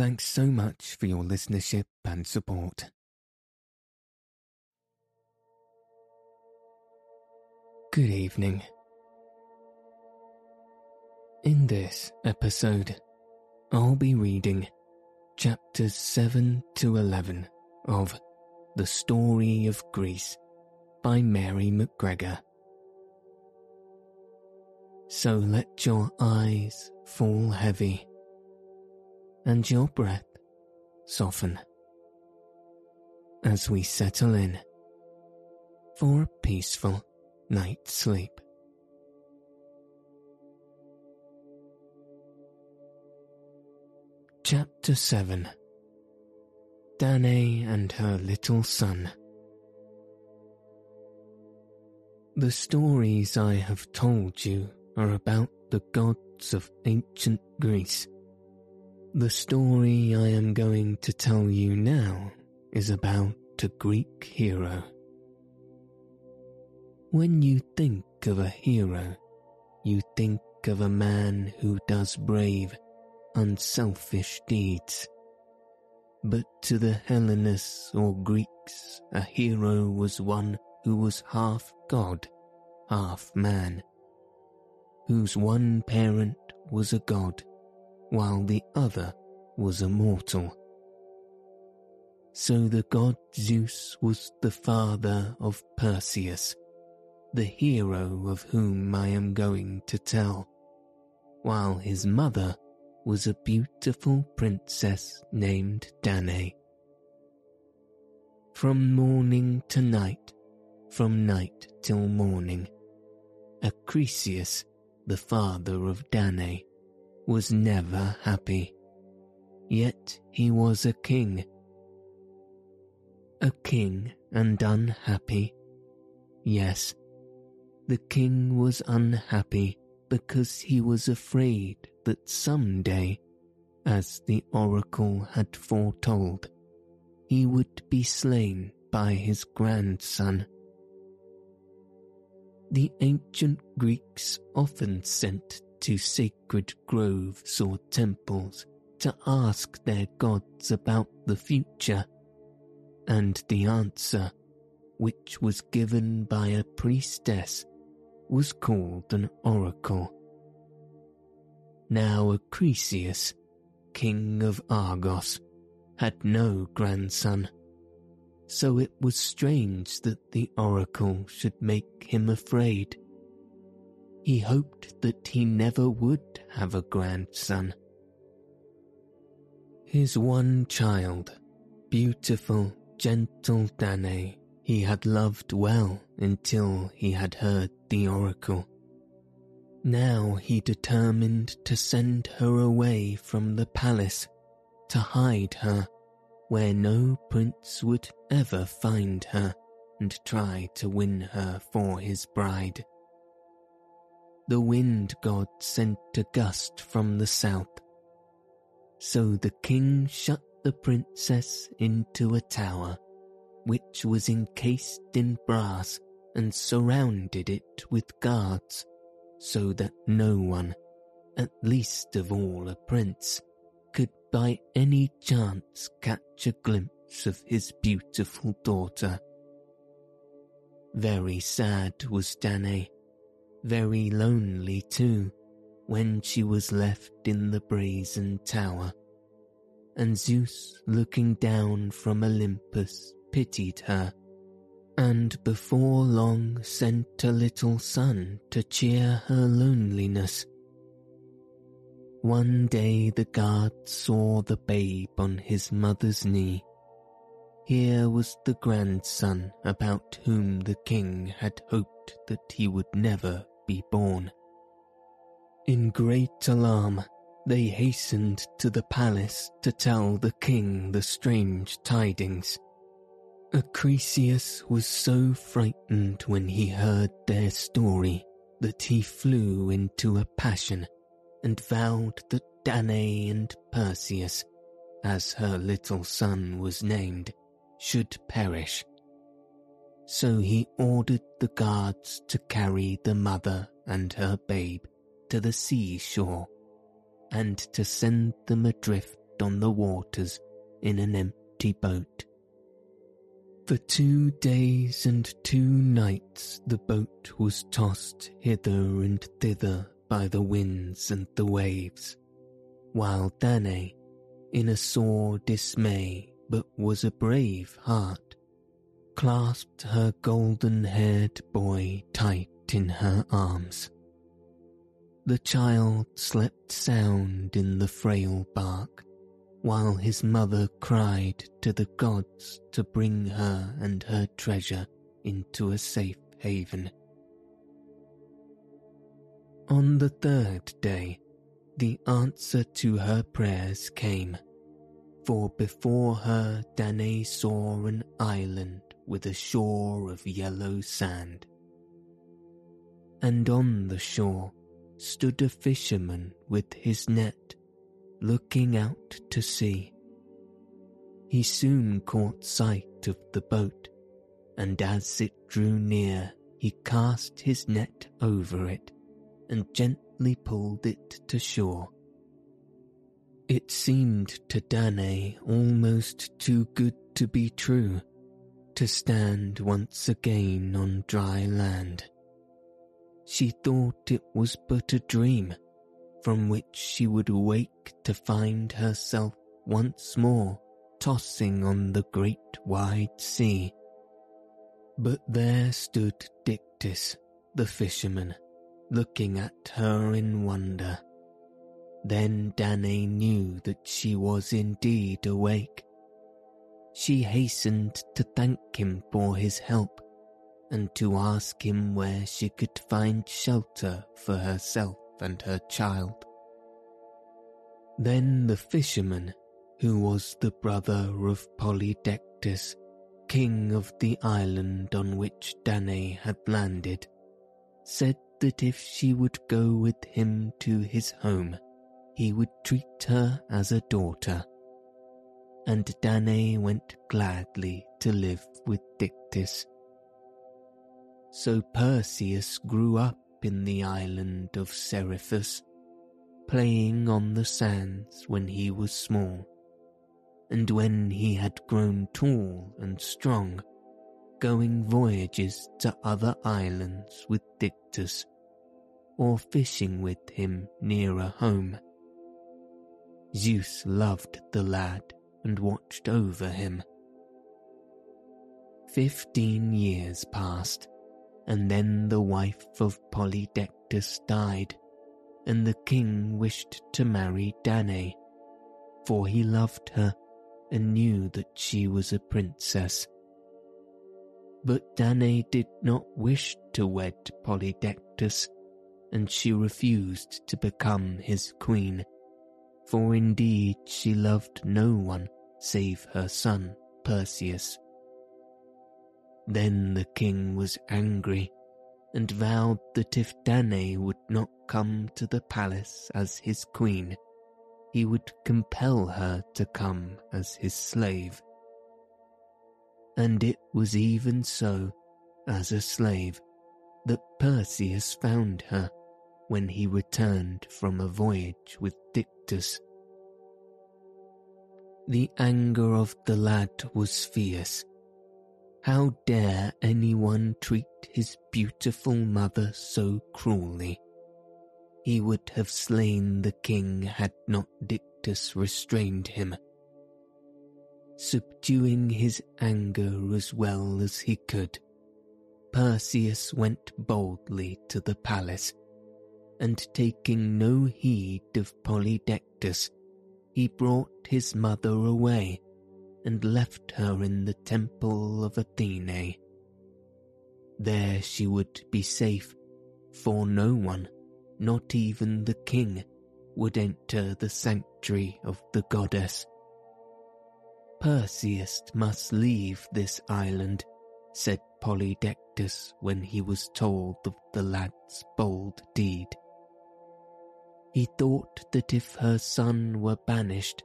Thanks so much for your listenership and support. Good evening. In this episode, I'll be reading chapters 7 to 11 of The Story of Greece by Mary McGregor. So let your eyes fall heavy and your breath soften as we settle in for a peaceful night's sleep. Chapter 7 Danae and her little son. The stories I have told you are about the gods of ancient Greece. The story I am going to tell you now is about a Greek hero. When you think of a hero, you think of a man who does brave, unselfish deeds. But to the Hellenists or Greeks, a hero was one who was half god, half man, whose one parent was a god, while the other was a mortal. So the god Zeus was the father of Perseus, the hero of whom I am going to tell, while his mother was a beautiful princess named Danae. From morning to night, from night till morning, Acrisius, the father of Danae, was never happy. Yet he was a king. A king and unhappy. Yes, the king was unhappy because he was afraid that some day, as the oracle had foretold, he would be slain by his grandson. The ancient Greeks often sent to sacred groves or temples to ask their gods about the future, and the answer, which was given by a priestess, was called an oracle. Now Acrisius, king of Argos, had no grandson, so it was strange that the oracle should make him afraid. He hoped that he never would have a grandson. His one child, beautiful, gentle Danae, he had loved well until he had heard the oracle. Now he determined to send her away from the palace, to hide her where no prince would ever find her and try to win her for his bride. The wind god sent a gust from the south. So the king shut the princess into a tower, which was encased in brass and surrounded it with guards so that no one, at least of all a prince, could by any chance catch a glimpse of his beautiful daughter. Very sad was Danae, very lonely too, when she was left in the brazen tower, and Zeus looking down from Olympus pitied her and before long sent a little son to cheer her loneliness. One day the guard saw the babe on his mother's knee. Here was the grandson about whom the king had hoped that he would never be born. In great alarm, they hastened to the palace to tell the king the strange tidings. Acrisius was so frightened when he heard their story that he flew into a passion and vowed that Danae and Perseus, as her little son was named, should perish. So he ordered the guards to carry the mother and her babe to the seashore and to send them adrift on the waters in an empty boat. For two days and two nights the boat was tossed hither and thither by the winds and the waves, while Danae, in a sore dismay but was a brave heart, clasped her golden-haired boy tight in her arms. The child slept sound in the frail bark, while his mother cried to the gods to bring her and her treasure into a safe haven. On the third day, the answer to her prayers came, for before her Danae saw an island with a shore of yellow sand. And on the shore stood a fisherman with his net looking out to sea. He soon caught sight of the boat, and as it drew near, he cast his net over it and gently pulled it to shore. It seemed to Danae almost too good to be true to stand once again on dry land. She thought it was but a dream from which she would awake to find herself once more tossing on the great wide sea. But there stood Dictys, the fisherman, looking at her in wonder. Then Danae knew that she was indeed awake. She hastened to thank him for his help and to ask him where she could find shelter for herself and her child. Then the fisherman, who was the brother of Polydectes, king of the island on which Danae had landed, said that if she would go with him to his home, he would treat her as a daughter. And Danae went gladly to live with Dictys. So Perseus grew up in the island of Seriphus, playing on the sands when he was small, and when he had grown tall and strong, going voyages to other islands with Dictys, or fishing with him nearer home. Zeus loved the lad and watched over him. Fifteen years passed, and then the wife of Polydectes died, and the king wished to marry Danae, for he loved her and knew that she was a princess. But Danae did not wish to wed Polydectes, and she refused to become his queen, for indeed she loved no one save her son Perseus. Then the king was angry and vowed that if Danae would not come to the palace as his queen, he would compel her to come as his slave. And it was even so, as a slave, that Perseus found her when he returned from a voyage with Dictys. The anger of the lad was fierce, how dare anyone treat his beautiful mother so cruelly? He would have slain the king had not Dictys restrained him. Subduing his anger as well as he could, Perseus went boldly to the palace, and taking no heed of Polydectes, he brought his mother away and left her in the temple of Athene. There she would be safe, for no one, not even the king, would enter the sanctuary of the goddess. Perseus must leave this island, said Polydectes when he was told of the lad's bold deed. He thought that if her son were banished,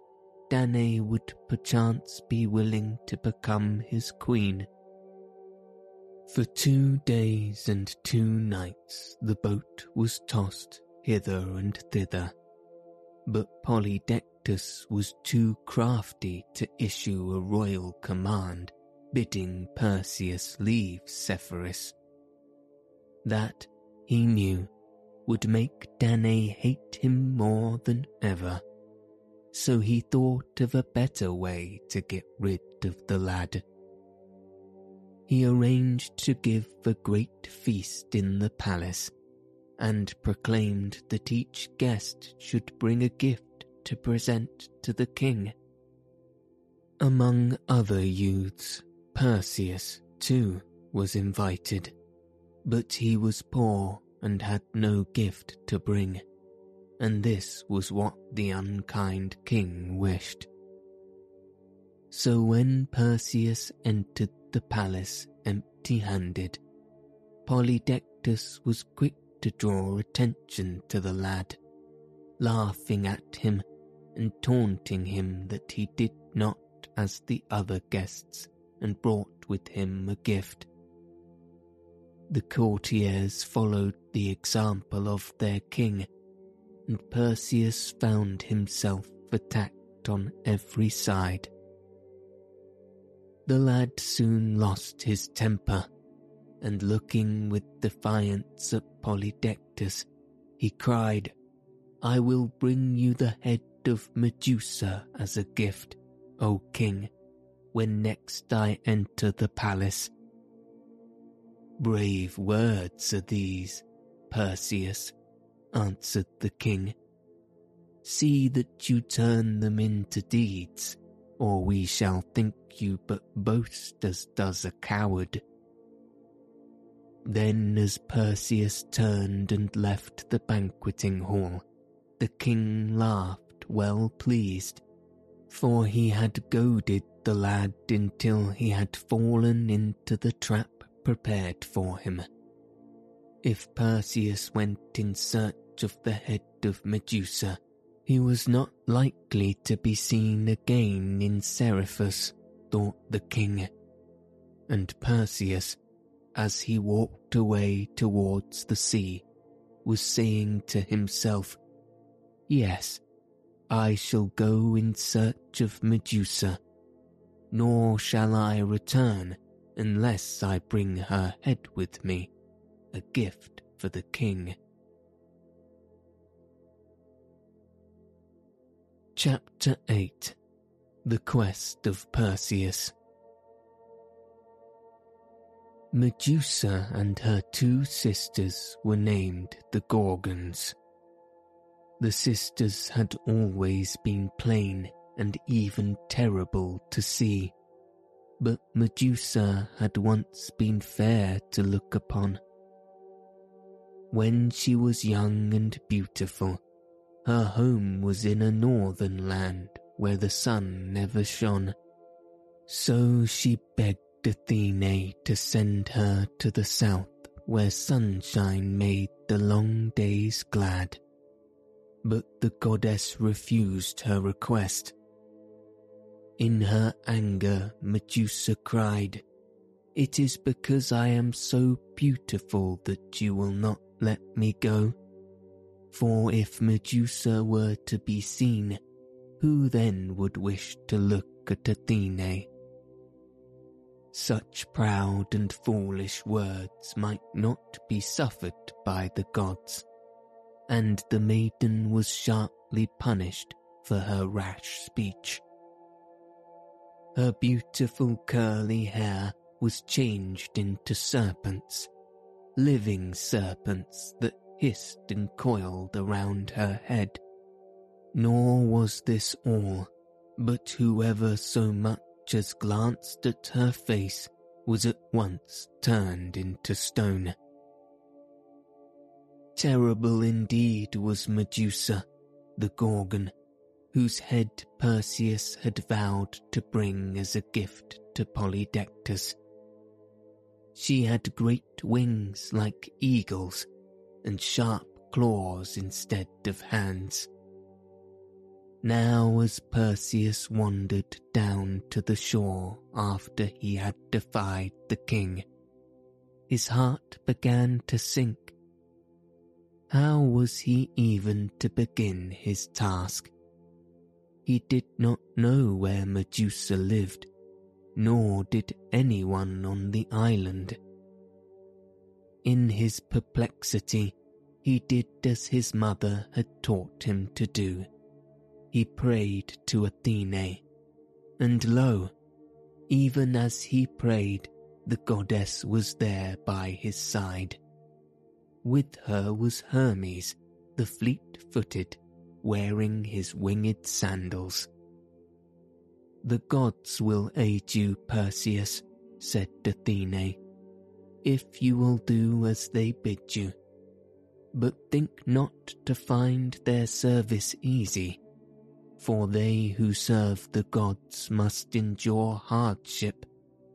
Danae would perchance be willing to become his queen. For two days and two nights the boat was tossed hither and thither, but Polydectes was too crafty to issue a royal command bidding Perseus leave Seriphus. That, he knew, would make Danae hate him more than ever, so he thought of a better way to get rid of the lad. He arranged to give a great feast in the palace and proclaimed that each guest should bring a gift to present to the king. Among other youths, Perseus, too, was invited, but he was poor and had no gift to bring, and this was what the unkind king wished. So when Perseus entered the palace empty handed, Polydectes was quick to draw attention to the lad, laughing at him and taunting him that he did not as the other guests and brought with him a gift. The courtiers followed the example of their king, and Perseus found himself attacked on every side. The lad soon lost his temper, and looking with defiance at Polydectes, he cried, I will bring you the head of Medusa as a gift, O king when next I enter the palace. Brave words are these, Perseus, answered the king. See that you turn them into deeds, or we shall think you but boast as does a coward. Then as Perseus turned and left the banqueting hall, the king laughed well pleased, for he had goaded the lad until he had fallen into the trap prepared for him. If Perseus went in search of the head of Medusa, he was not likely to be seen again in Seriphus, thought the king. And Perseus, as he walked away towards the sea, was saying to himself, Yes, I shall go in search of Medusa nor shall I return unless I bring her head with me, a gift for the king. Chapter 8 The Quest of Perseus Medusa and her two sisters were named the Gorgons. The sisters had always been plain and even terrible to see. But Medusa had once been fair to look upon. When she was young and beautiful, her home was in a northern land where the sun never shone. So she begged Athene to send her to the south where sunshine made the long days glad. But the goddess refused her request in her anger, Medusa cried, It is because I am so beautiful that you will not let me go. For if Medusa were to be seen, who then would wish to look at Athene? Such proud and foolish words might not be suffered by the gods, and the maiden was sharply punished for her rash speech. Her beautiful curly hair was changed into serpents, living serpents that hissed and coiled around her head. Nor was this all, but whoever so much as glanced at her face was at once turned into stone. Terrible indeed was Medusa, the Gorgon, whose head Perseus had vowed to bring as a gift to Polydectes. She had great wings like eagles and sharp claws instead of hands. Now as Perseus wandered down to the shore after he had defied the king, his heart began to sink. How was he even to begin his task? He did not know where Medusa lived, nor did anyone on the island. In his perplexity, he did as his mother had taught him to do. He prayed to Athene, and lo, even as he prayed, the goddess was there by his side. With her was Hermes, the fleet-footed, wearing his winged sandals. The gods will aid you, Perseus, said Athene, if you will do as they bid you. But think not to find their service easy, for they who serve the gods must endure hardship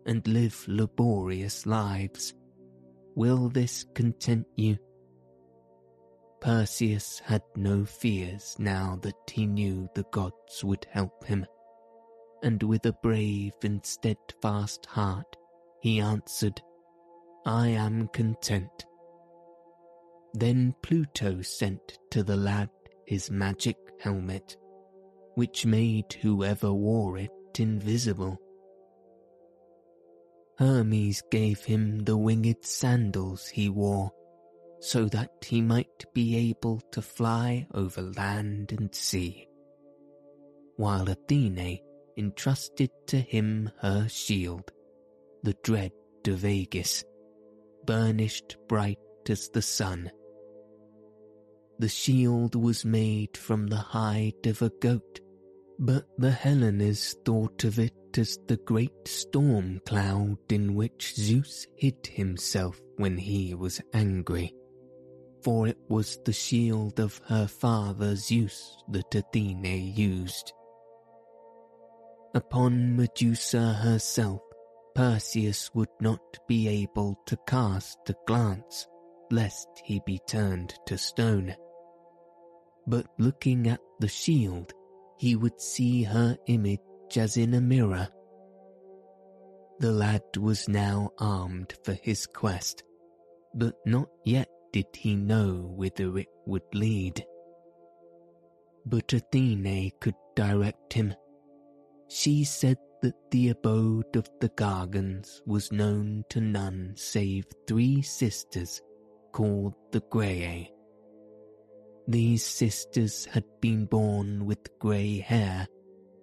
and live laborious lives. Will this content you? Perseus had no fears now that he knew the gods would help him, and with a brave and steadfast heart he answered, I am content. Then Pluto sent to the lad his magic helmet, which made whoever wore it invisible. Hermes gave him the winged sandals he wore so that he might be able to fly over land and sea, while Athene entrusted to him her shield, the dread of Aegis, burnished bright as the sun. The shield was made from the hide of a goat, but the Hellenes thought of it as the great storm cloud in which Zeus hid himself when he was angry for it was the shield of her father Zeus that Athene used. Upon Medusa herself, Perseus would not be able to cast a glance, lest he be turned to stone. But looking at the shield, he would see her image as in a mirror. The lad was now armed for his quest, but not yet did he know whither it would lead. But Athene could direct him. She said that the abode of the Gorgons was known to none save three sisters called the Graeae. These sisters had been born with grey hair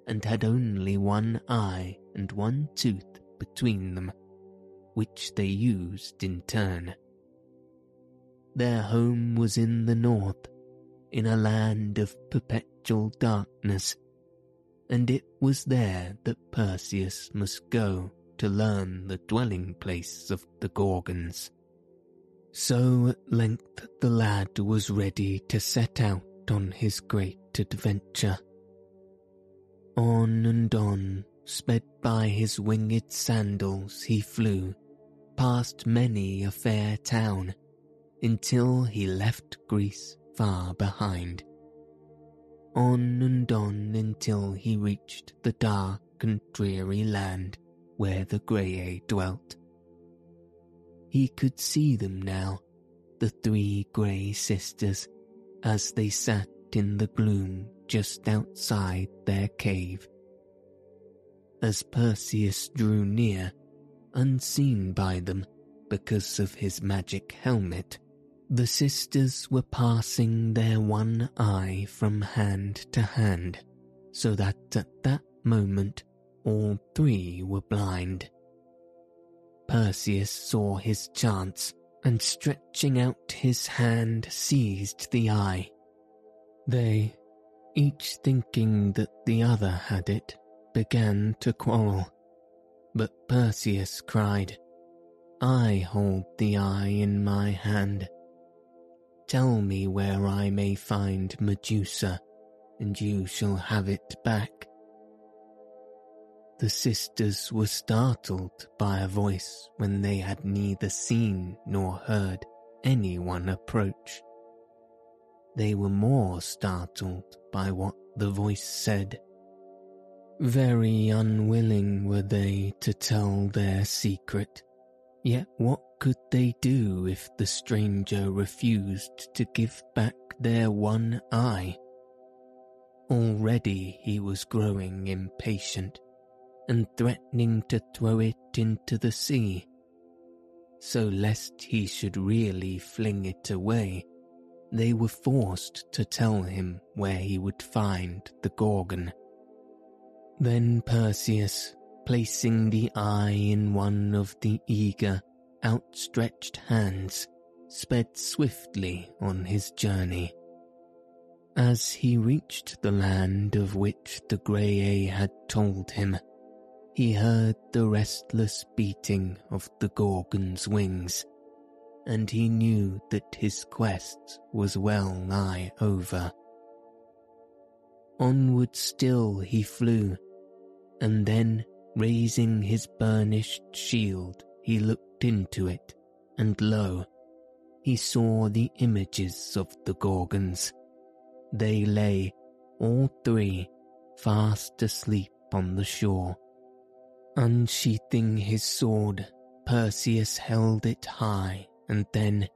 and had only one eye and one tooth between them, which they used in turn. Their home was in the north, in a land of perpetual darkness, and it was there that Perseus must go to learn the dwelling place of the Gorgons. So at length the lad was ready to set out on his great adventure. On and on, sped by his winged sandals, he flew, past many a fair town, until he left Greece far behind. On and on until he reached the dark and dreary land where the Graeae dwelt. He could see them now, the three grey sisters, as they sat in the gloom just outside their cave. As Perseus drew near, unseen by them because of his magic helmet, the sisters were passing their one eye from hand to hand, so that at that moment all three were blind. Perseus saw his chance and stretching out his hand seized the eye. They, each thinking that the other had it, began to quarrel. But Perseus cried, I hold the eye in my hand Tell me where I may find Medusa, and you shall have it back. The sisters were startled by a voice when they had neither seen nor heard anyone approach. They were more startled by what the voice said. Very unwilling were they to tell their secret, yet what could they do if the stranger refused to give back their one eye? Already he was growing impatient and threatening to throw it into the sea. So, lest he should really fling it away, they were forced to tell him where he would find the Gorgon. Then Perseus, placing the eye in one of the eager, outstretched hands, sped swiftly on his journey. As he reached the land of which the Grey had told him, he heard the restless beating of the Gorgon's wings, and he knew that his quest was well nigh over. Onward still he flew, and then, raising his burnished shield, he looked into it, and lo, he saw the images of the Gorgons. They lay, all three, fast asleep on the shore. Unsheathing his sword, Perseus held it high, and then,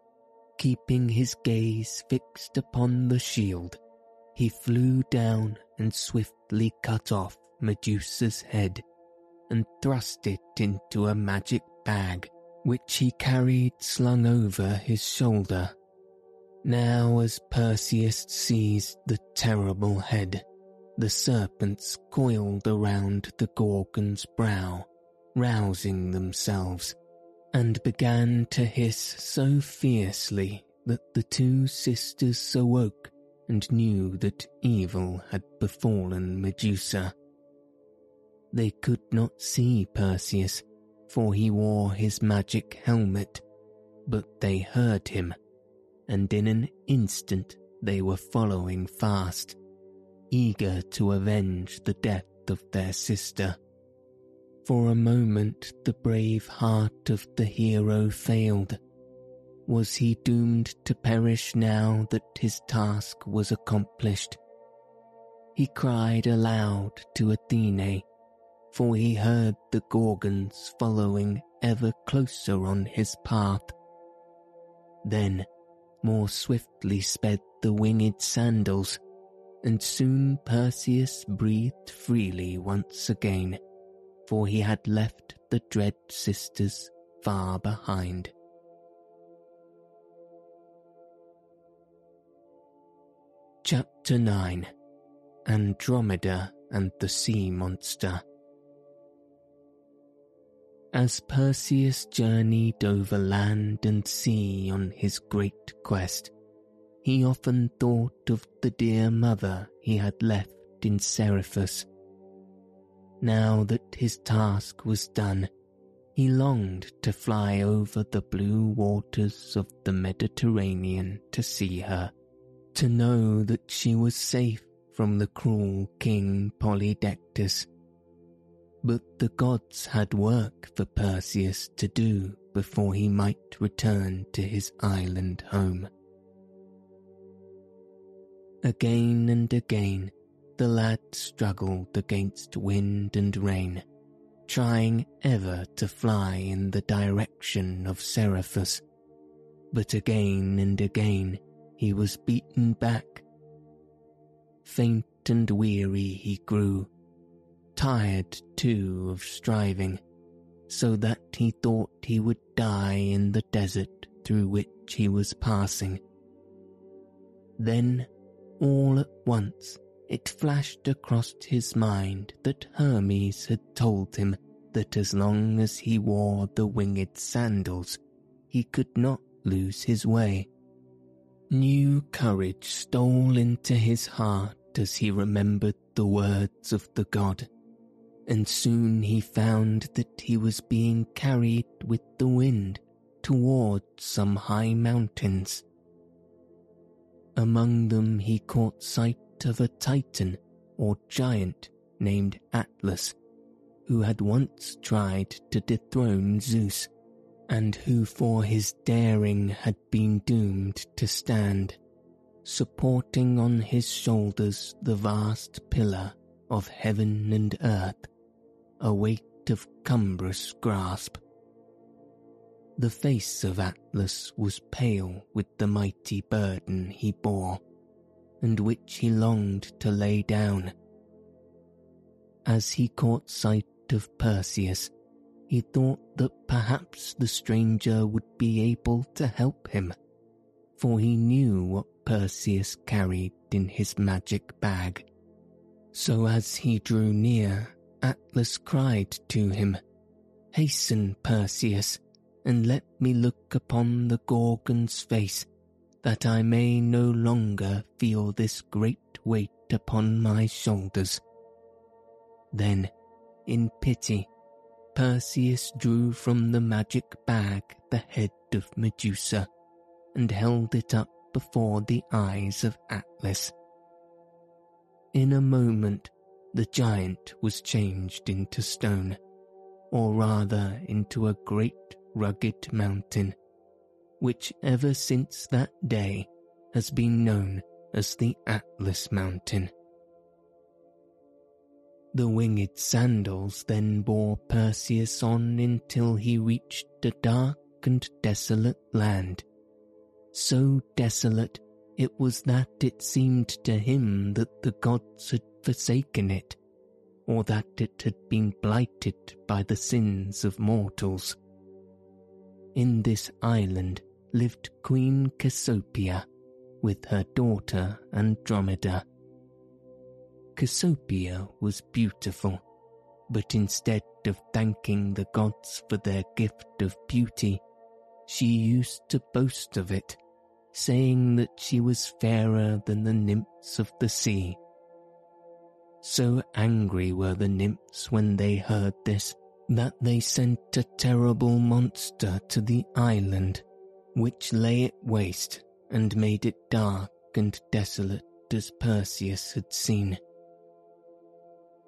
keeping his gaze fixed upon the shield, he flew down and swiftly cut off Medusa's head and thrust it into a magic bag which he carried slung over his shoulder. Now, as Perseus seized the terrible head, the serpents coiled around the Gorgon's brow, rousing themselves, and began to hiss so fiercely that the two sisters awoke and knew that evil had befallen Medusa. They could not see Perseus, for he wore his magic helmet, but they heard him, and in an instant they were following fast, eager to avenge the death of their sister. For a moment the brave heart of the hero failed. Was he doomed to perish now that his task was accomplished? He cried aloud to Athene, for he heard the Gorgons following ever closer on his path. Then more swiftly sped the winged sandals, and soon Perseus breathed freely once again, for he had left the dread sisters far behind. Chapter 9 Andromeda and the Sea Monster as Perseus journeyed over land and sea on his great quest, he often thought of the dear mother he had left in Seriphus. Now that his task was done, he longed to fly over the blue waters of the Mediterranean to see her, to know that she was safe from the cruel King Polydectes but the gods had work for Perseus to do before he might return to his island home. Again and again, the lad struggled against wind and rain, trying ever to fly in the direction of Seriphus. But again and again he was beaten back. Faint and weary he grew tired too of striving, so that he thought he would die in the desert through which he was passing. Then, all at once, it flashed across his mind that Hermes had told him that as long as he wore the winged sandals, he could not lose his way. New courage stole into his heart as he remembered the words of the god and soon he found that he was being carried with the wind towards some high mountains. Among them he caught sight of a titan or giant named Atlas, who had once tried to dethrone Zeus, and who for his daring had been doomed to stand, supporting on his shoulders the vast pillar of heaven and earth, a weight of cumbrous grasp. The face of Atlas was pale with the mighty burden he bore, and which he longed to lay down. As he caught sight of Perseus, he thought that perhaps the stranger would be able to help him, for he knew what Perseus carried in his magic bag. So as he drew near, Atlas cried to him, Hasten, Perseus, and let me look upon the Gorgon's face, that I may no longer feel this great weight upon my shoulders. Then, in pity, Perseus drew from the magic bag the head of Medusa, and held it up before the eyes of Atlas. In a moment, the giant was changed into stone, or rather into a great rugged mountain, which ever since that day has been known as the Atlas Mountain. The winged sandals then bore Perseus on until he reached a dark and desolate land. So desolate it was that it seemed to him that the gods had forsaken it, or that it had been blighted by the sins of mortals. In this island lived Queen Cassiopeia with her daughter Andromeda. Cassiopeia was beautiful, but instead of thanking the gods for their gift of beauty, she used to boast of it, saying that she was fairer than the nymphs of the sea. So angry were the nymphs when they heard this that they sent a terrible monster to the island, which lay it waste and made it dark and desolate as Perseus had seen.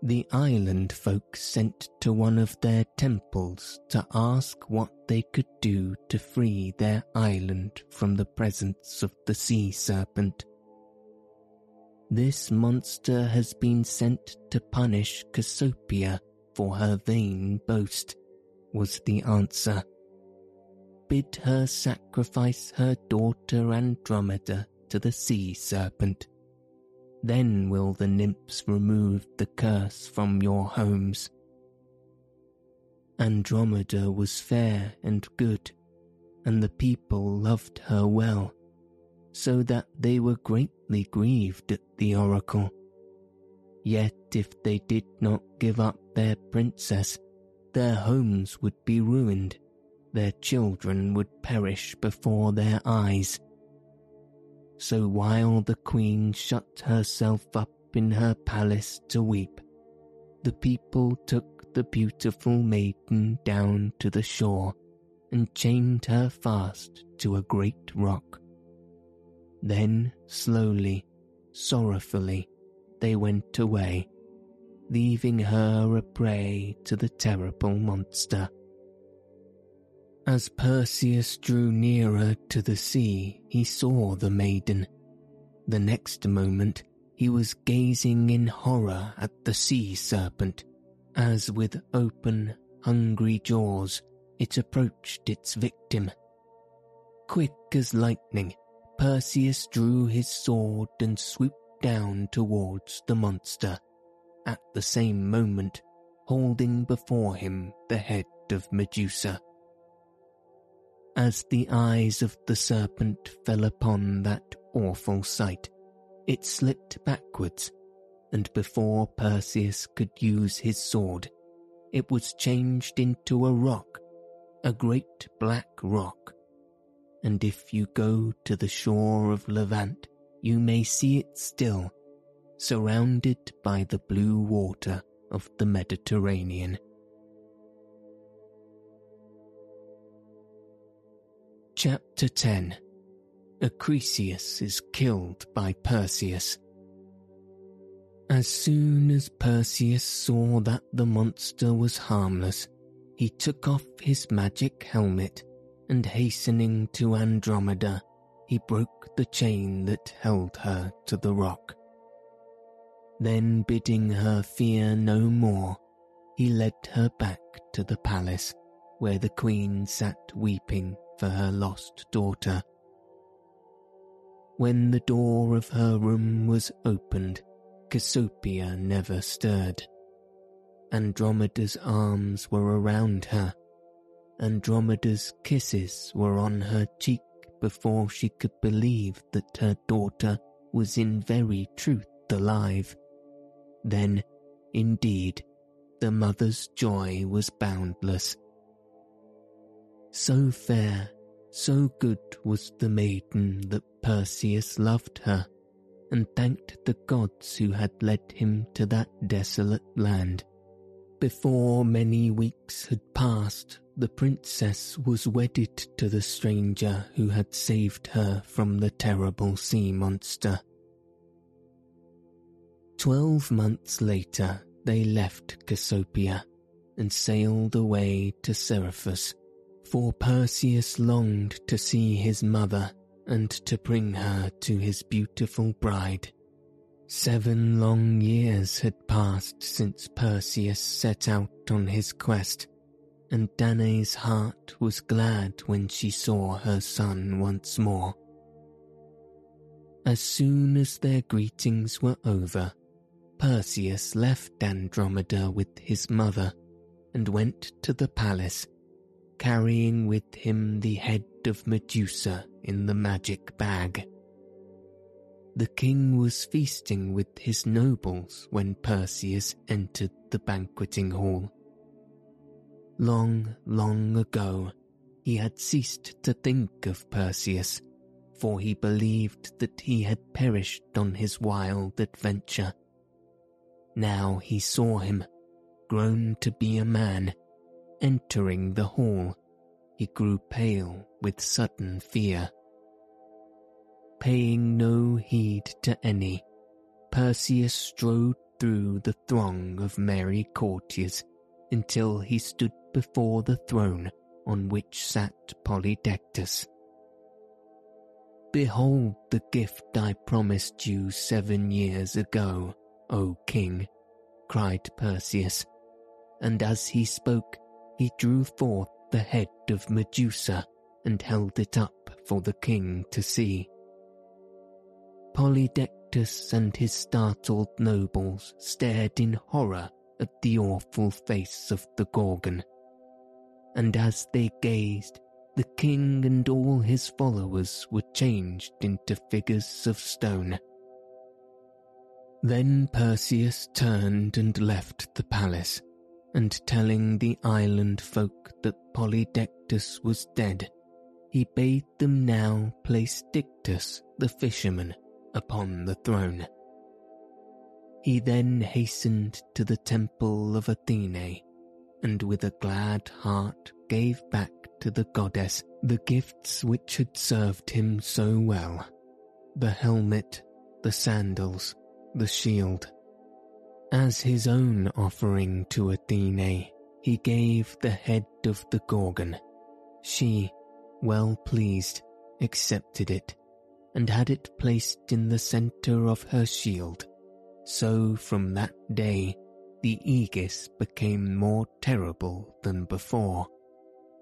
The island folk sent to one of their temples to ask what they could do to free their island from the presence of the sea serpent. This monster has been sent to punish Cassiopeia for her vain boast, was the answer. Bid her sacrifice her daughter Andromeda to the sea serpent. Then will the nymphs remove the curse from your homes. Andromeda was fair and good, and the people loved her well, so that they were greatly grieved at the oracle. Yet if they did not give up their princess, their homes would be ruined, their children would perish before their eyes. So while the queen shut herself up in her palace to weep, the people took the beautiful maiden down to the shore and chained her fast to a great rock. Then slowly, sorrowfully, they went away leaving her a prey to the terrible monster. As Perseus drew nearer to the sea, he saw the maiden. The next moment, he was gazing in horror at the sea serpent, as with open, hungry jaws it approached its victim. Quick as lightning, Perseus drew his sword and swooped down towards the monster at the same moment holding before him the head of Medusa. As the eyes of the serpent fell upon that awful sight, it slipped backwards, and before Perseus could use his sword, it was changed into a rock, a great black rock. And if you go to the shore of Levant, you may see it still surrounded by the blue water of the Mediterranean. Chapter 10 Acrisius is killed by Perseus. As soon as Perseus saw that the monster was harmless, he took off his magic helmet and hastening to Andromeda, he broke the chain that held her to the rock. Then bidding her fear no more, he led her back to the palace where the queen sat weeping for her lost daughter. When the door of her room was opened, Cassiopeia never stirred. Andromeda's arms were around her. Andromeda's kisses were on her cheek before she could believe that her daughter was in very truth alive. Then, indeed, the mother's joy was boundless. So fair, so good was the maiden that Perseus loved her, and thanked the gods who had led him to that desolate land. Before many weeks had passed, the princess was wedded to the stranger who had saved her from the terrible sea monster. Twelve months later, they left Cassiopeia and sailed away to Seriphus, for Perseus longed to see his mother and to bring her to his beautiful bride. Seven long years had passed since Perseus set out on his quest, and Danae's heart was glad when she saw her son once more. As soon as their greetings were over, Perseus left Andromeda with his mother and went to the palace, carrying with him the head of Medusa in the magic bag. The king was feasting with his nobles when Perseus entered the banqueting hall. Long, long ago, he had ceased to think of Perseus, for he believed that he had perished on his wild adventure now he saw him, grown to be a man, entering the hall. He grew pale with sudden fear. Paying no heed to any, Perseus strode through the throng of merry courtiers until he stood before the throne on which sat Polydectes. Behold the gift I promised you seven years ago, O king, cried Perseus, and as he spoke, he drew forth the head of Medusa and held it up for the king to see. Polydectes and his startled nobles stared in horror at the awful face of the Gorgon. And as they gazed, the king and all his followers were changed into figures of stone. Then Perseus turned and left the palace, and telling the island folk that Polydectes was dead, he bade them now place Dictys, the fisherman, upon the throne. He then hastened to the temple of Athene, and with a glad heart gave back to the goddess the gifts which had served him so well the helmet, the sandals, the shield. As his own offering to Athene, he gave the head of the Gorgon. She, well pleased, accepted it, and had it placed in the centre of her shield. So from that day, the Aegis became more terrible than before,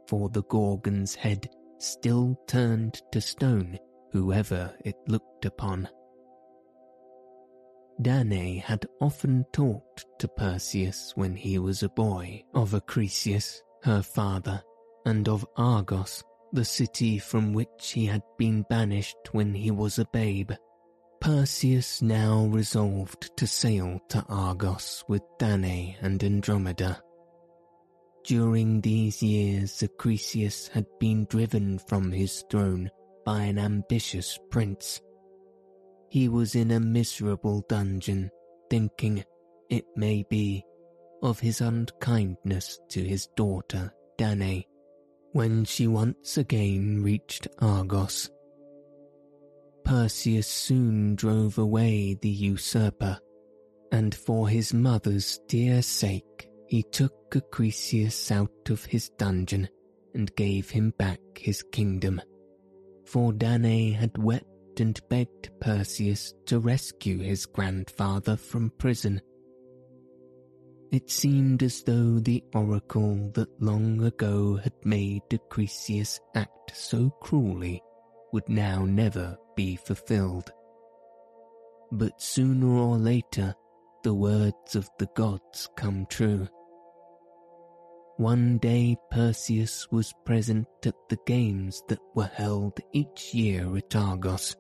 for the Gorgon's head still turned to stone whoever it looked upon. Danae had often talked to Perseus when he was a boy of Acrisius, her father, and of Argos, the city from which he had been banished when he was a babe. Perseus now resolved to sail to Argos with Danae and Andromeda. During these years Acrisius had been driven from his throne by an ambitious prince he was in a miserable dungeon, thinking, it may be, of his unkindness to his daughter, Danae, when she once again reached Argos. Perseus soon drove away the usurper, And for his mother's dear sake, he took Acrisius out of his dungeon and gave him back his kingdom. For Danae had wept and begged Perseus to rescue his grandfather from prison. It seemed as though the oracle that long ago had made Acrisius act so cruelly would now never be fulfilled. But sooner or later, the words of the gods come true. One day Perseus was present at the games that were held each year at Argos.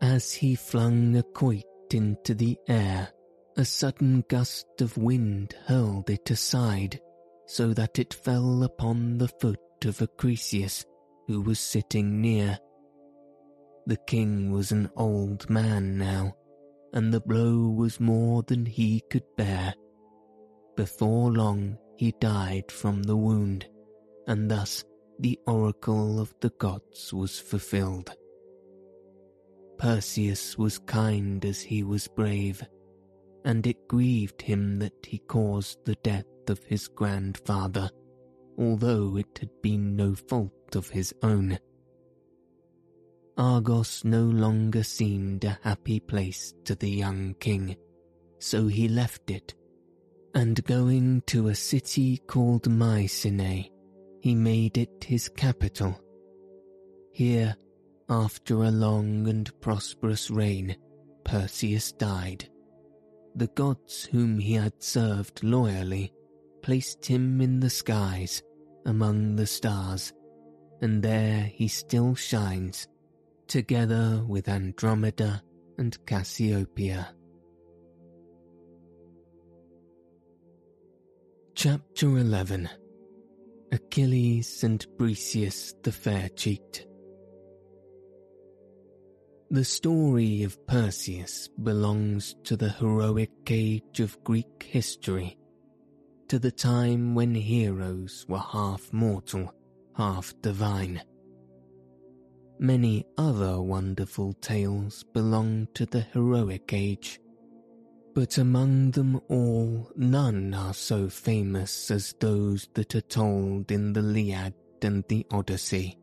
As he flung a quoit into the air, a sudden gust of wind hurled it aside, so that it fell upon the foot of Acrisius, who was sitting near. The king was an old man now, and the blow was more than he could bear. Before long he died from the wound, and thus the oracle of the gods was fulfilled. Perseus was kind as he was brave, and it grieved him that he caused the death of his grandfather, although it had been no fault of his own. Argos no longer seemed a happy place to the young king, so he left it and going to a city called Mycenae, he made it his capital. Here, after a long and prosperous reign, Perseus died. The gods whom he had served loyally placed him in the skies among the stars, and there he still shines, together with Andromeda and Cassiopeia. Chapter 11 Achilles and Briseis the Fair-Cheeked The story of Perseus belongs to the heroic age of Greek history, to the time when heroes were half mortal, half divine. Many other wonderful tales belong to the heroic age but among them all none are so famous as those that are told in the Iliad and the Odyssey.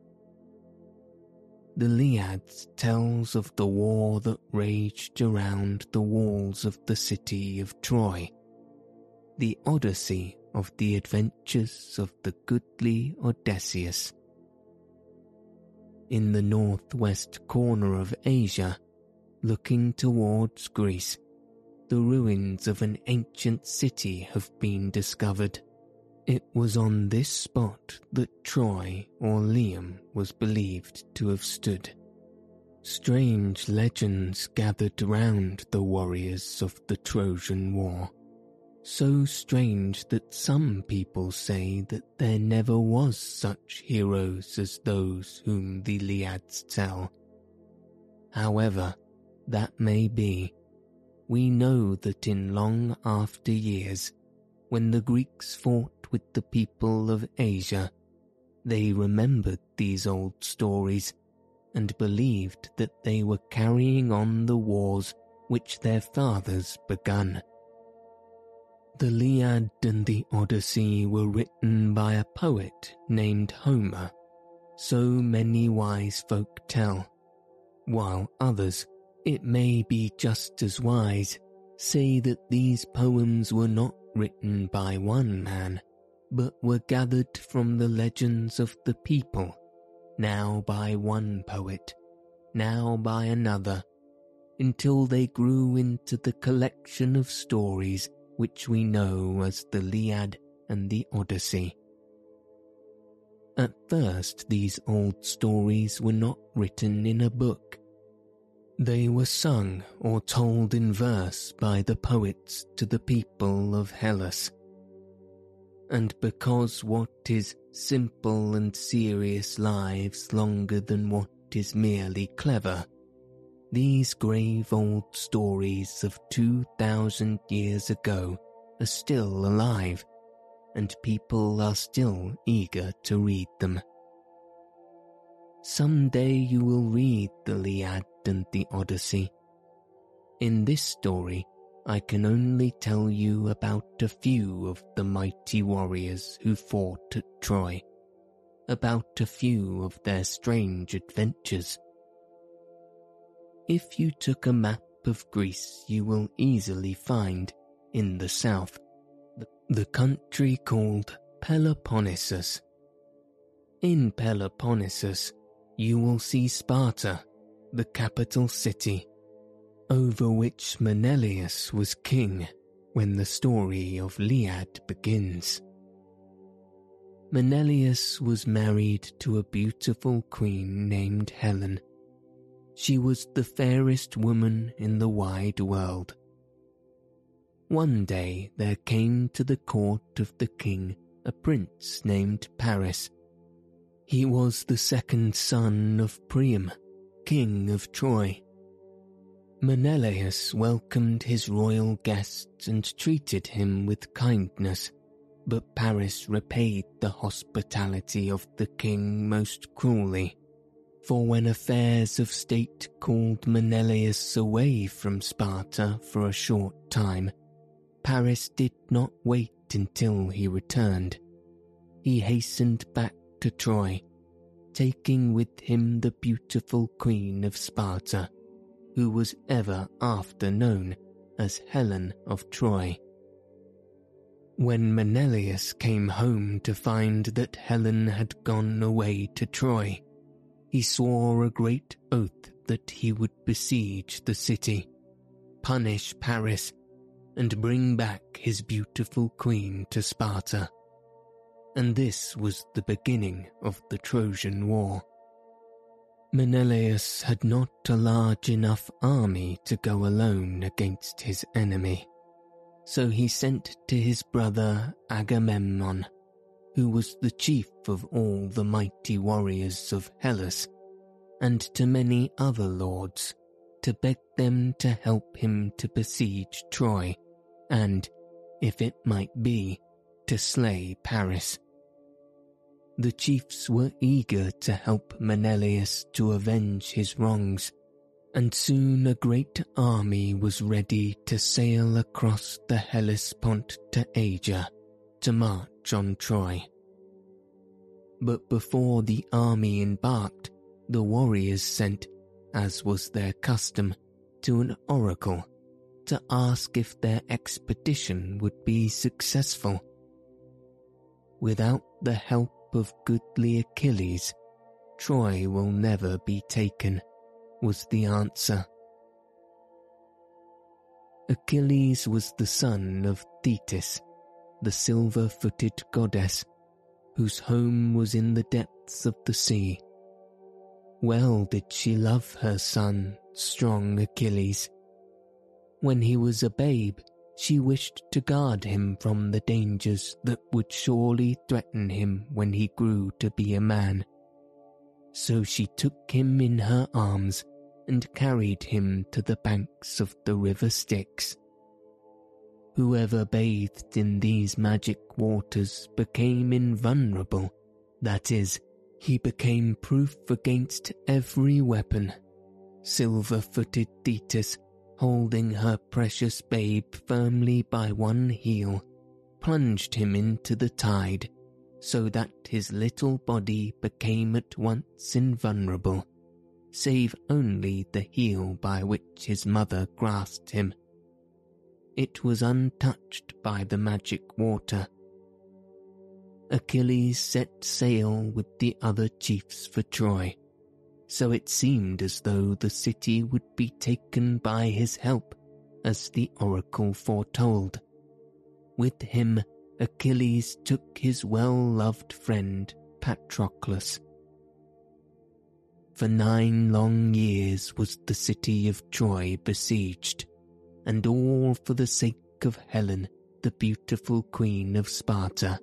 The Iliad tells of the war that raged around the walls of the city of Troy, the Odyssey of the adventures of the goodly Odysseus. In the northwest corner of Asia, looking towards Greece, the ruins of an ancient city have been discovered. It was on this spot that Troy or Ilium was believed to have stood. Strange legends gathered round the warriors of the Trojan War. So strange that some people say that there never was such heroes as those whom the Iliads tell. However, that may be, we know that in long after years, when the Greeks fought with the people of Asia, they remembered these old stories and believed that they were carrying on the wars which their fathers begun. The Iliad and the Odyssey were written by a poet named Homer, so many wise folk tell, while others it may be just as wise, say that these poems were not written by one man, but were gathered from the legends of the people, now by one poet, now by another, until they grew into the collection of stories which we know as the Iliad and the Odyssey. At first, these old stories were not written in a book, they were sung or told in verse by the poets to the people of Hellas. And because what is simple and serious lives longer than what is merely clever, these grave old stories of 2,000 years ago are still alive, and people are still eager to read them. Some day you will read the Iliad and the Odyssey. In this story, I can only tell you about a few of the mighty warriors who fought at Troy, about a few of their strange adventures. If you took a map of Greece, you will easily find, in the south, the country called Peloponnesus. In Peloponnesus, you will see Sparta, the capital city, over which Menelaus was king when the story of Iliad begins. Menelaus was married to a beautiful queen named Helen. She was the fairest woman in the wide world. One day there came to the court of the king a prince named Paris. He was the second son of Priam, king of Troy. Menelaus welcomed his royal guests and treated him with kindness, but Paris repaid the hospitality of the king most cruelly. For when affairs of state called Menelaus away from Sparta for a short time, Paris did not wait until he returned. He hastened back to Troy, taking with him the beautiful queen of Sparta, who was ever after known as Helen of Troy. When Menelaus came home to find that Helen had gone away to Troy, he swore a great oath that he would besiege the city, punish Paris, and bring back his beautiful queen to Sparta. And this was the beginning of the Trojan War. Menelaus had not a large enough army to go alone against his enemy, so he sent to his brother Agamemnon, who was the chief of all the mighty warriors of Hellas, and to many other lords, to beg them to help him to besiege Troy, and, if it might be, to slay Paris. The chiefs were eager to help Menelaus to avenge his wrongs, and soon a great army was ready to sail across the Hellespont to Asia to march on Troy. But before the army embarked, the warriors sent, as was their custom, to an oracle to ask if their expedition would be successful. Without the help of goodly Achilles, Troy will never be taken, was the answer. Achilles was the son of Thetis, the silver-footed goddess, whose home was in the depths of the sea. Well did she love her son, strong Achilles. When he was a babe, she wished to guard him from the dangers that would surely threaten him when he grew to be a man. So she took him in her arms and carried him to the banks of the river Styx. Whoever bathed in these magic waters became invulnerable, that is, he became proof against every weapon. Silver-footed Thetis holding her precious babe firmly by one heel, plunged him into the tide, so that his little body became at once invulnerable, save only the heel by which his mother grasped him. It was untouched by the magic water. Achilles set sail with the other chiefs for Troy so it seemed as though the city would be taken by his help, as the oracle foretold. With him, Achilles took his well-loved friend Patroclus. For nine long years was the city of Troy besieged, and all for the sake of Helen, the beautiful queen of Sparta.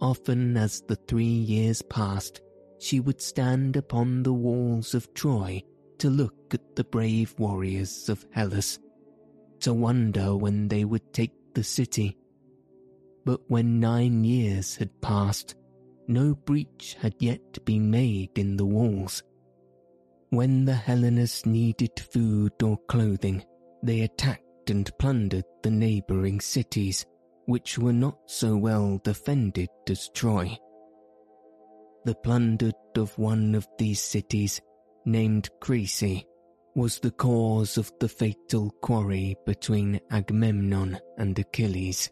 Often as the three years passed, she would stand upon the walls of Troy to look at the brave warriors of Hellas, to wonder when they would take the city. But when nine years had passed, no breach had yet been made in the walls. When the Hellenes needed food or clothing, they attacked and plundered the neighbouring cities, which were not so well defended as Troy. The plunder of one of these cities, named Chryse, was the cause of the fatal quarry between Agamemnon and Achilles.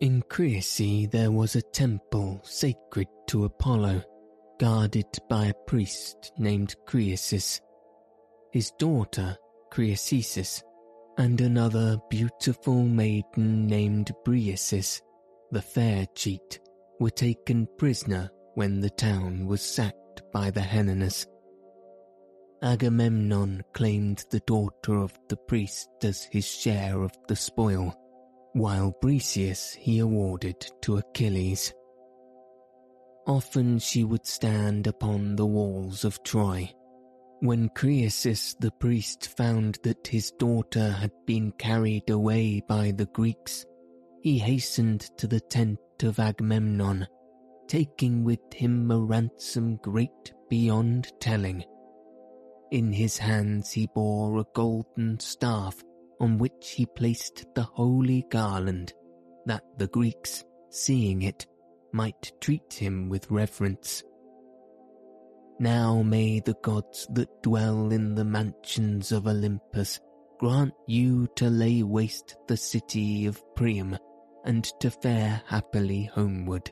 In Chryse there was a temple sacred to Apollo, guarded by a priest named Chryses. His daughter, Chryseis, and another beautiful maiden named Briseis, the fair cheat, were taken prisoner when the town was sacked by the Hellenes. Agamemnon claimed the daughter of the priest as his share of the spoil, while Briseis he awarded to Achilles. Often she would stand upon the walls of Troy. When Chryses the priest found that his daughter had been carried away by the Greeks, he hastened to the tent of Agamemnon, taking with him a ransom great beyond telling in his hands he bore a golden staff on which he placed the holy garland, that the Greeks, seeing it, might treat him with reverence. Now may the gods that dwell in the mansions of Olympus grant you to lay waste the city of Priam and to fare happily homeward,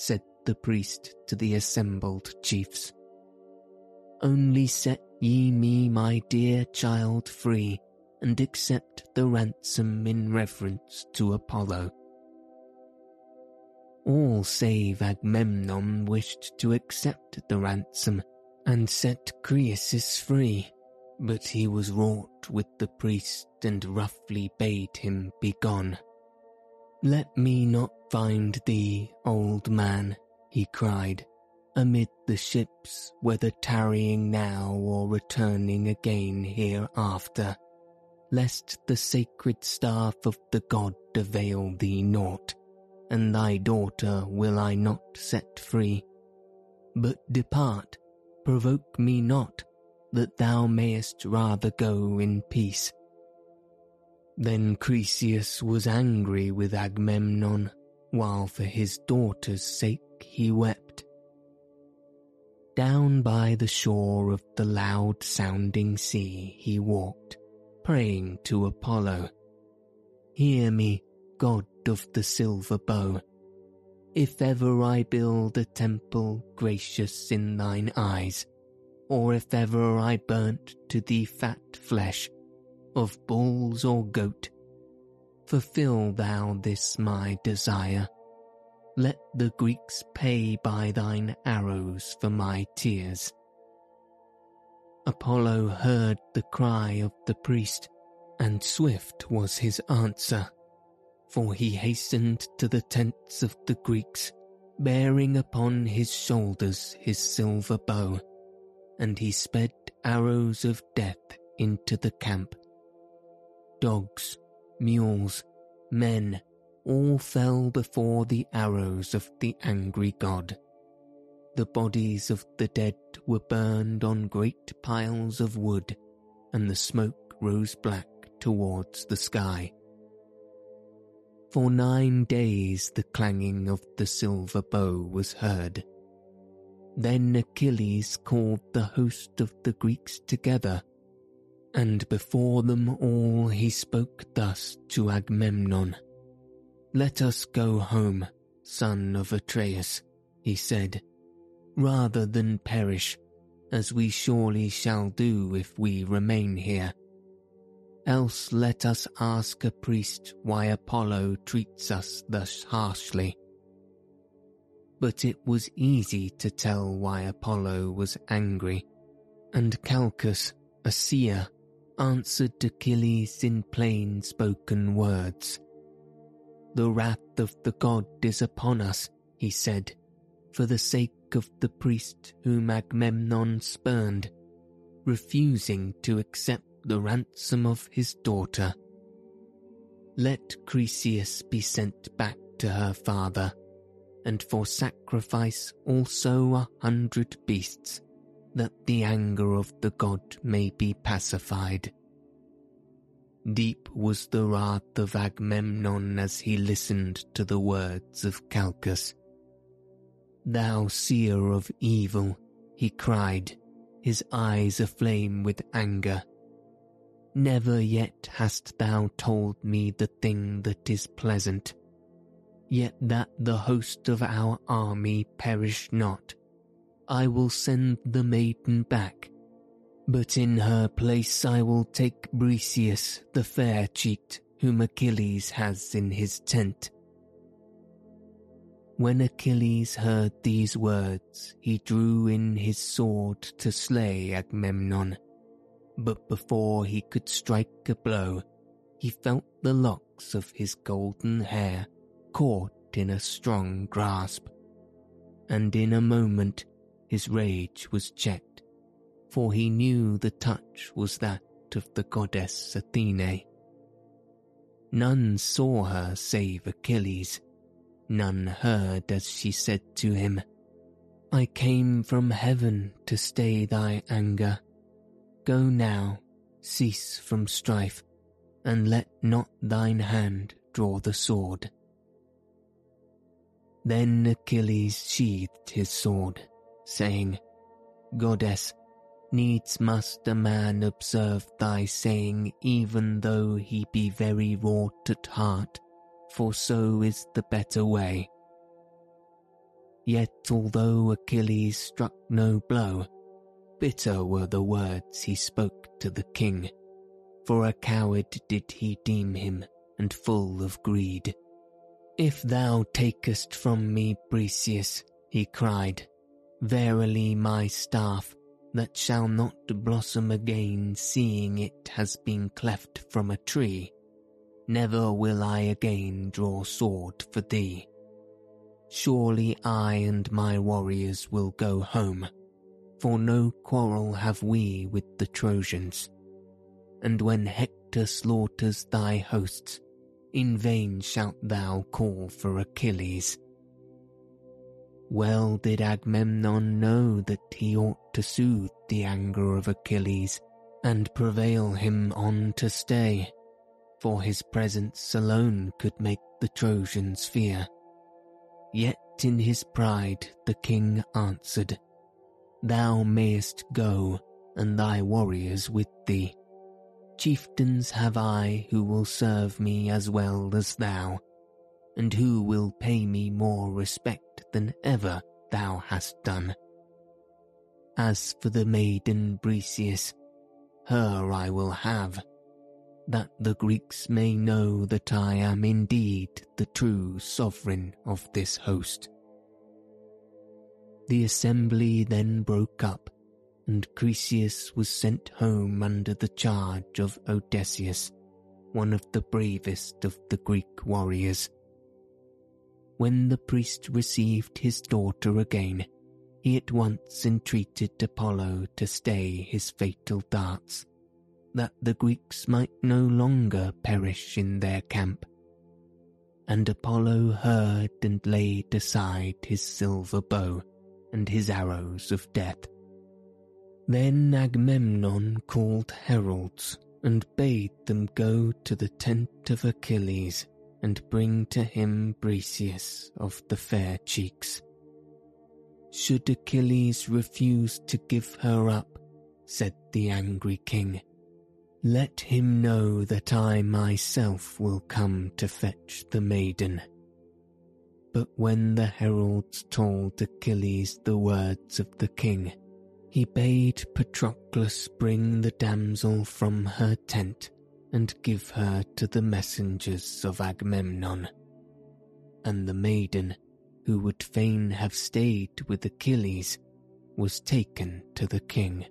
said the priest to the assembled chiefs. Only set ye me my dear child free, and accept the ransom in reverence to Apollo. All save Agamemnon wished to accept the ransom and set Chryses free, but he was wrought with the priest and roughly bade him begone. Let me not find thee, old man, he cried, amid the ships, whether tarrying now or returning again hereafter, lest the sacred staff of the god avail thee naught, and thy daughter will I not set free. But depart, provoke me not, that thou mayest rather go in peace. Then Chryses was angry with Agamemnon, while for his daughter's sake he wept down by the shore of the loud sounding sea he walked, praying to Apollo. Hear me, God of the silver bow. If ever I build a temple gracious in thine eyes, or if ever I burnt to thee fat flesh, of bulls or goat, fulfill thou this my desire let the Greeks pay by thine arrows for my tears. Apollo heard the cry of the priest, and swift was his answer, for he hastened to the tents of the Greeks, bearing upon his shoulders his silver bow, and he sped arrows of death into the camp. Dogs, mules, men, all fell before the arrows of the angry god. The bodies of the dead were burned on great piles of wood, and the smoke rose black towards the sky. For nine days the clanging of the silver bow was heard. Then Achilles called the host of the Greeks together, and before them all he spoke thus to Agamemnon. Let us go home, son of Atreus, he said, rather than perish, as we surely shall do if we remain here. Else let us ask a priest why Apollo treats us thus harshly. But it was easy to tell why Apollo was angry, and Calchas, a seer, answered Achilles in plain spoken words. The wrath of the god is upon us, he said, for the sake of the priest whom Agamemnon spurned, refusing to accept the ransom of his daughter. Let Creseus be sent back to her father, and for sacrifice also a hundred beasts, that the anger of the god may be pacified. Deep was the wrath of Agamemnon as he listened to the words of Calchas. Thou seer of evil, he cried, his eyes aflame with anger. Never yet hast thou told me the thing that is pleasant. Yet that the host of our army perish not, I will send the maiden back. But in her place I will take Briseis the fair-cheeked, whom Achilles has in his tent. When Achilles heard these words, he drew in his sword to slay Agamemnon but before he could strike a blow, he felt the locks of his golden hair caught in a strong grasp. And in a moment his rage was checked, for he knew the touch was that of the goddess Athene. None saw her save Achilles. None heard as she said to him, I came from heaven to stay thy anger Go now, cease from strife, and let not thine hand draw the sword. Then Achilles sheathed his sword, saying, Goddess, needs must a man observe thy saying even though he be very wrought at heart, for so is the better way. Yet although Achilles struck no blow, Bitter were the words he spoke to the king, for a coward did he deem him and full of greed. If thou takest from me Briseis, he cried, verily my staff, that shall not blossom again seeing it has been cleft from a tree, never will I again draw sword for thee. Surely I and my warriors will go home for no quarrel have we with the Trojans. And when Hector slaughters thy hosts, in vain shalt thou call for Achilles. Well did Agamemnon know that he ought to soothe the anger of Achilles and prevail him on to stay, for his presence alone could make the Trojans fear. Yet in his pride the king answered, Thou mayest go, and thy warriors with thee. Chieftains have I who will serve me as well as thou, and who will pay me more respect than ever thou hast done. As for the maiden Briseis, her I will have, that the Greeks may know that I am indeed the true sovereign of this host. The assembly then broke up, and Croesus was sent home under the charge of Odysseus, one of the bravest of the Greek warriors. When the priest received his daughter again, he at once entreated Apollo to stay his fatal darts, that the Greeks might no longer perish in their camp. And Apollo heard and laid aside his silver bow and his arrows of death. Then Agamemnon called heralds and bade them go to the tent of Achilles and bring to him Briseis of the fair cheeks. Should Achilles refuse to give her up, said the angry king, let him know that I myself will come to fetch the maiden. But when the heralds told Achilles the words of the king, he bade Patroclus bring the damsel from her tent and give her to the messengers of Agamemnon. And the maiden, who would fain have stayed with Achilles, was taken to the king.